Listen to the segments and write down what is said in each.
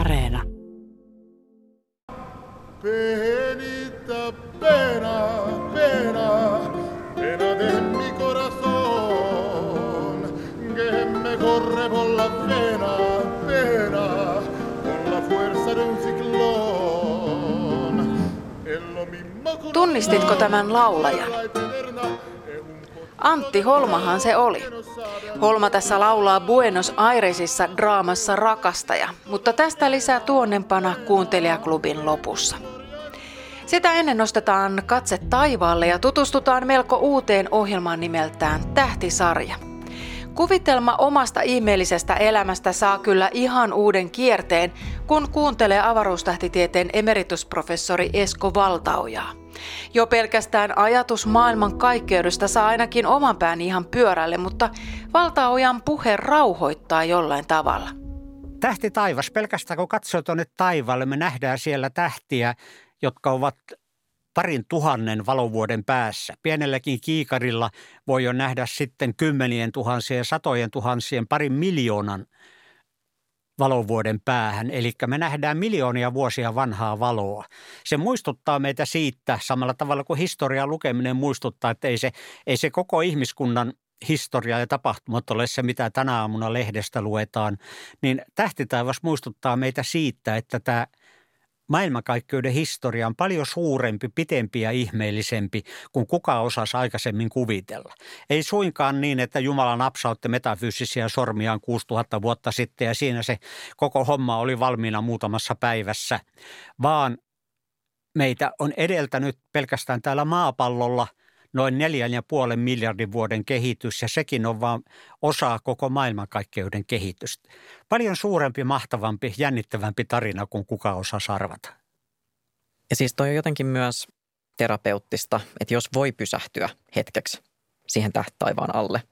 Areena. Penita pena, pena, pena de mi corazón, que me corre por la pena, pena, con la fuerza de un ciclón. Tunnistitko tämän laulajan? Antti Holmahan se oli. Holma tässä laulaa Buenos Airesissa draamassa Rakastaja, mutta tästä lisää tuonnempana kuuntelijaklubin lopussa. Sitä ennen nostetaan katse taivaalle ja tutustutaan melko uuteen ohjelmaan nimeltään Tähtisarja. Kuvitelma omasta ihmeellisestä elämästä saa kyllä ihan uuden kierteen, kun kuuntelee avaruustähtitieteen emeritusprofessori Esko Valtaojaa. Jo pelkästään ajatus maailman kaikkeudesta saa ainakin oman pään ihan pyörälle, mutta Valtaojan puhe rauhoittaa jollain tavalla. Tähti taivas, pelkästään kun katsoo tuonne taivaalle, me nähdään siellä tähtiä, jotka ovat parin tuhannen valovuoden päässä. Pienelläkin kiikarilla voi jo nähdä sitten kymmenien tuhansien, satojen tuhansien, parin miljoonan valovuoden päähän. Eli me nähdään miljoonia vuosia vanhaa valoa. Se muistuttaa meitä siitä samalla tavalla kuin historian lukeminen muistuttaa, että ei se, ei se koko ihmiskunnan historia ja tapahtumat ole se, mitä tänä aamuna lehdestä luetaan, niin tähtitaivas muistuttaa meitä siitä, että tämä – maailmankaikkeuden historia on paljon suurempi, pitempi ja ihmeellisempi kuin kuka osasi aikaisemmin kuvitella. Ei suinkaan niin, että Jumala napsautti metafyysisiä sormiaan 6000 vuotta sitten ja siinä se koko homma oli valmiina muutamassa päivässä, vaan meitä on edeltänyt pelkästään täällä maapallolla – noin neljän ja puolen miljardin vuoden kehitys ja sekin on vain osa koko maailmankaikkeuden kehitystä. Paljon suurempi, mahtavampi, jännittävämpi tarina kuin kuka osaa arvata. Ja siis toi on jotenkin myös terapeuttista, että jos voi pysähtyä hetkeksi siihen tähtaivaan alle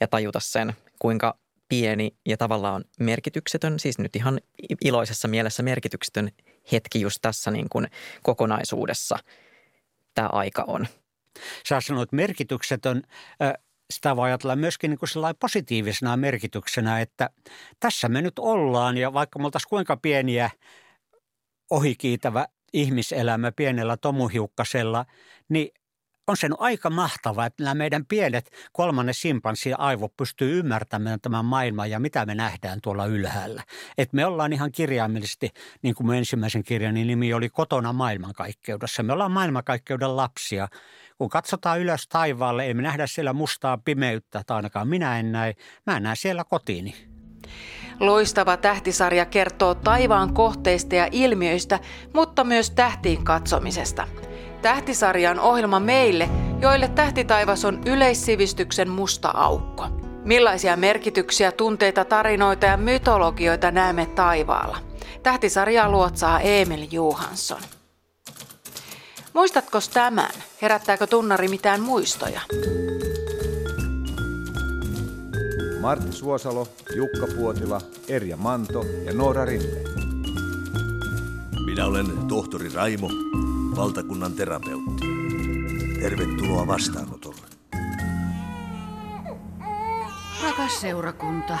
ja tajuta sen, kuinka pieni ja tavallaan merkityksetön, siis nyt ihan iloisessa mielessä merkityksetön hetki just tässä niin kuin kokonaisuudessa tämä aika on – Sä sanoit merkityksetön, sitä voi ajatella myöskin niin kuin positiivisena merkityksenä, että tässä me nyt ollaan ja vaikka me oltaisiin kuinka pieniä ohikiitävä ihmiselämä pienellä tomuhiukkasella, niin on sen aika mahtavaa, että nämä meidän pienet kolmannen simpanssi aivo pystyy ymmärtämään tämän maailman ja mitä me nähdään tuolla ylhäällä. Että me ollaan ihan kirjaimellisesti, niin kuin mun ensimmäisen kirjani nimi oli Kotona maailmankaikkeudessa. Me ollaan maailmankaikkeuden lapsia. Kun katsotaan ylös taivaalle, ei me nähdä siellä mustaa pimeyttä, tai ainakaan minä en näe. Mä näen siellä kotiini. Loistava tähtisarja kertoo taivaan kohteista ja ilmiöistä, mutta myös tähtiin katsomisesta – Tähtisarja on ohjelma meille, joille tähtitaivas on yleissivistyksen musta aukko. Millaisia merkityksiä, tunteita, tarinoita ja mytologioita näemme taivaalla? Tähtisarjaa luotsaa Emil Johansson. Muistatko tämän? Herättääkö tunnari mitään muistoja? Martti Suosalo, Jukka Puotila, Erja Manto ja Noora Rinne. Minä olen tohtori Raimo, valtakunnan terapeutti. Tervetuloa vastaanotolle. Rakas seurakunta,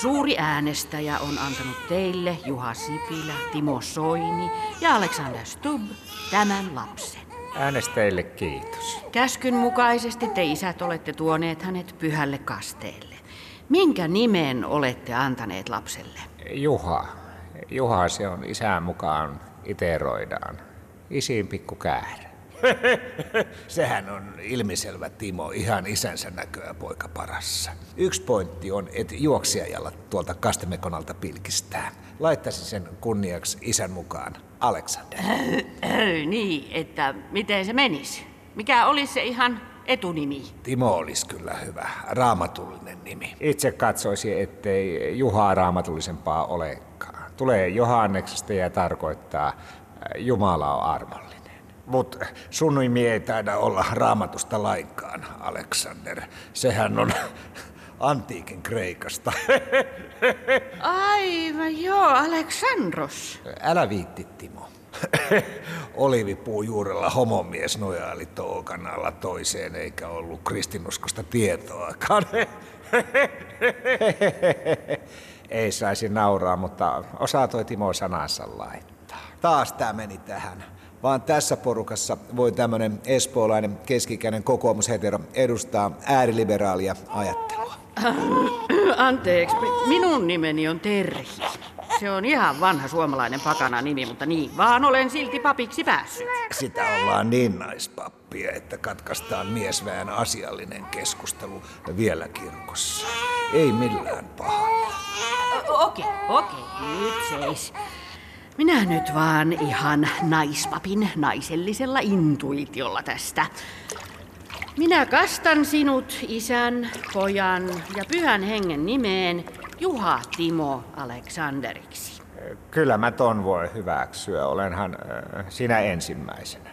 suuri äänestäjä on antanut teille Juha Sipilä, Timo Soini ja Alexander Stubb tämän lapsen. Äänestäjille kiitos. Käskyn mukaisesti te isät olette tuoneet hänet pyhälle kasteelle. Minkä nimen olette antaneet lapselle? Juha. Juha se on isän mukaan iteroidaan. Isin pikku käärä. Sehän on ilmiselvä Timo, ihan isänsä näköä poika parassa. Yksi pointti on, että juoksijajalla tuolta kastemekonalta pilkistää. Laittaisin sen kunniaksi isän mukaan Alexander. niin, että miten se menisi? Mikä olisi se ihan etunimi? Timo olisi kyllä hyvä, raamatullinen nimi. Itse katsoisin, ettei Juhaa raamatullisempaa olekaan. Tulee Johanneksesta ja tarkoittaa Jumala on armollinen. Mutta sun nimi ei taida olla raamatusta lainkaan, Alexander. Sehän on antiikin Kreikasta. Aivan joo, Aleksandros. Älä viitti, Timo. Olivipuu juurella homomies nojaili toukan alla toiseen, eikä ollut kristinuskosta tietoakaan. ei saisi nauraa, mutta osaa toi Timo sanansa laittaa. Taas tämä meni tähän. Vaan tässä porukassa voi tämmöinen espoolainen keskikäinen kokoomushetero edustaa ääriliberaalia ajattelua. Anteeksi, minun nimeni on Terhi. Se on ihan vanha suomalainen pakana nimi, mutta niin vaan olen silti papiksi päässyt. Sitä ollaan niin naispappia, että katkaistaan miesväen asiallinen keskustelu vielä kirkossa. Ei millään pahalla. Okei, okei, nyt seis. Minä nyt vaan ihan naispapin naisellisella intuitiolla tästä. Minä kastan sinut isän, pojan ja pyhän hengen nimeen Juha Timo Aleksanderiksi. Kyllä mä ton voi hyväksyä, olenhan äh, sinä ensimmäisenä.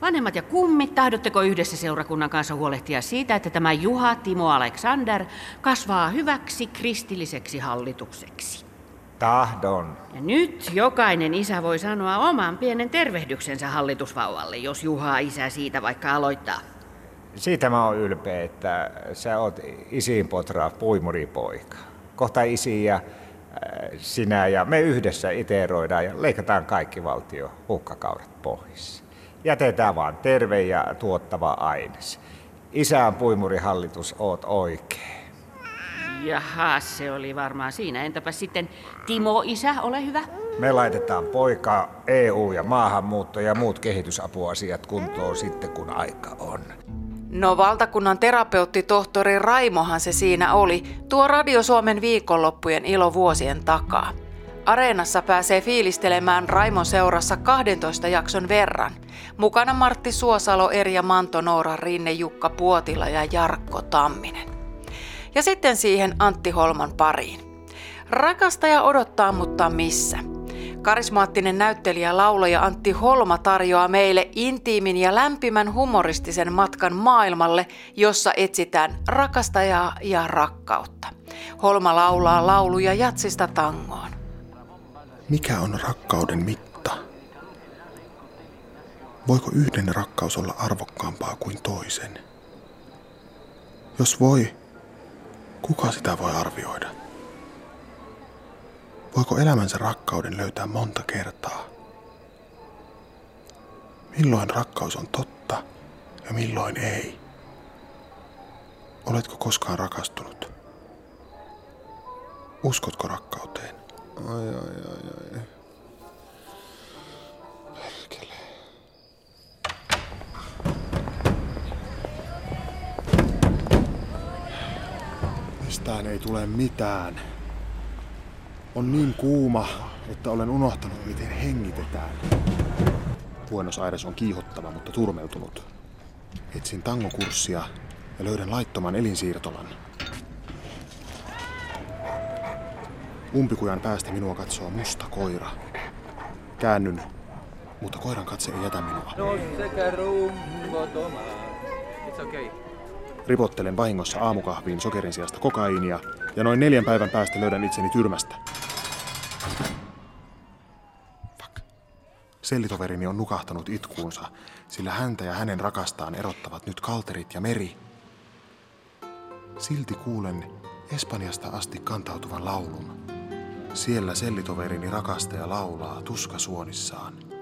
Vanhemmat ja kummit, tahdotteko yhdessä seurakunnan kanssa huolehtia siitä, että tämä Juha Timo Aleksander kasvaa hyväksi kristilliseksi hallitukseksi? Tahdon. Ja nyt jokainen isä voi sanoa oman pienen tervehdyksensä hallitusvauvalle, jos Juha isä siitä vaikka aloittaa. Siitä mä oon ylpeä, että sä oot isiin potraa puimuripoika. Kohta isi ja äh, sinä ja me yhdessä iteroidaan ja leikataan kaikki valtio hukkakaudet pois. Jätetään vaan terve ja tuottava aines. Isän puimurihallitus oot oikein. Jaha, se oli varmaan siinä. Entäpä sitten Timo isä, ole hyvä. Me laitetaan poika, EU ja maahanmuutto ja muut kehitysapuasiat kuntoon sitten kun aika on. No valtakunnan terapeutti tohtori Raimohan se siinä oli, tuo Radio Suomen viikonloppujen ilo vuosien takaa. Areenassa pääsee fiilistelemään Raimon seurassa 12 jakson verran. Mukana Martti Suosalo, Erja Manto, Noora Rinne, Jukka Puotila ja Jarkko Tamminen. Ja sitten siihen Antti Holman pariin. Rakastaja odottaa, mutta missä? Karismaattinen näyttelijä, laulaja Antti Holma tarjoaa meille intiimin ja lämpimän humoristisen matkan maailmalle, jossa etsitään rakastajaa ja rakkautta. Holma laulaa lauluja jatsista tangoon. Mikä on rakkauden mitta? Voiko yhden rakkaus olla arvokkaampaa kuin toisen? Jos voi, kuka sitä voi arvioida? Voiko elämänsä rakkauden löytää monta kertaa? Milloin rakkaus on totta ja milloin ei? Oletko koskaan rakastunut? Uskotko rakkauteen? Ai, ai, ai, ai. Mistään ei tule mitään. On niin kuuma, että olen unohtanut, miten hengitetään. Buenos Aires on kiihottava, mutta turmeltunut. Etsin tangokurssia ja löydän laittoman elinsiirtolan. Umpikujan päästä minua katsoo musta koira. Käännyn, mutta koiran katse ei jätä minua. Ripottelen vahingossa aamukahviin sokerin sijasta kokaiinia ja noin neljän päivän päästä löydän itseni tyrmästä. Fuck. Sellitoverini on nukahtanut itkuunsa, sillä häntä ja hänen rakastaan erottavat nyt kalterit ja meri. Silti kuulen Espanjasta asti kantautuvan laulun. Siellä sellitoverini rakastaja laulaa tuskasuonissaan.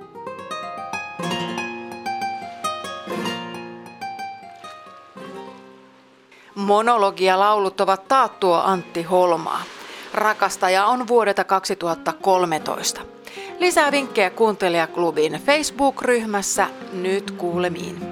Monologia laulut ovat taattua Antti Holmaa. Rakastaja on vuodelta 2013. Lisää vinkkejä kuuntelijaklubin Facebook-ryhmässä nyt kuulemiin.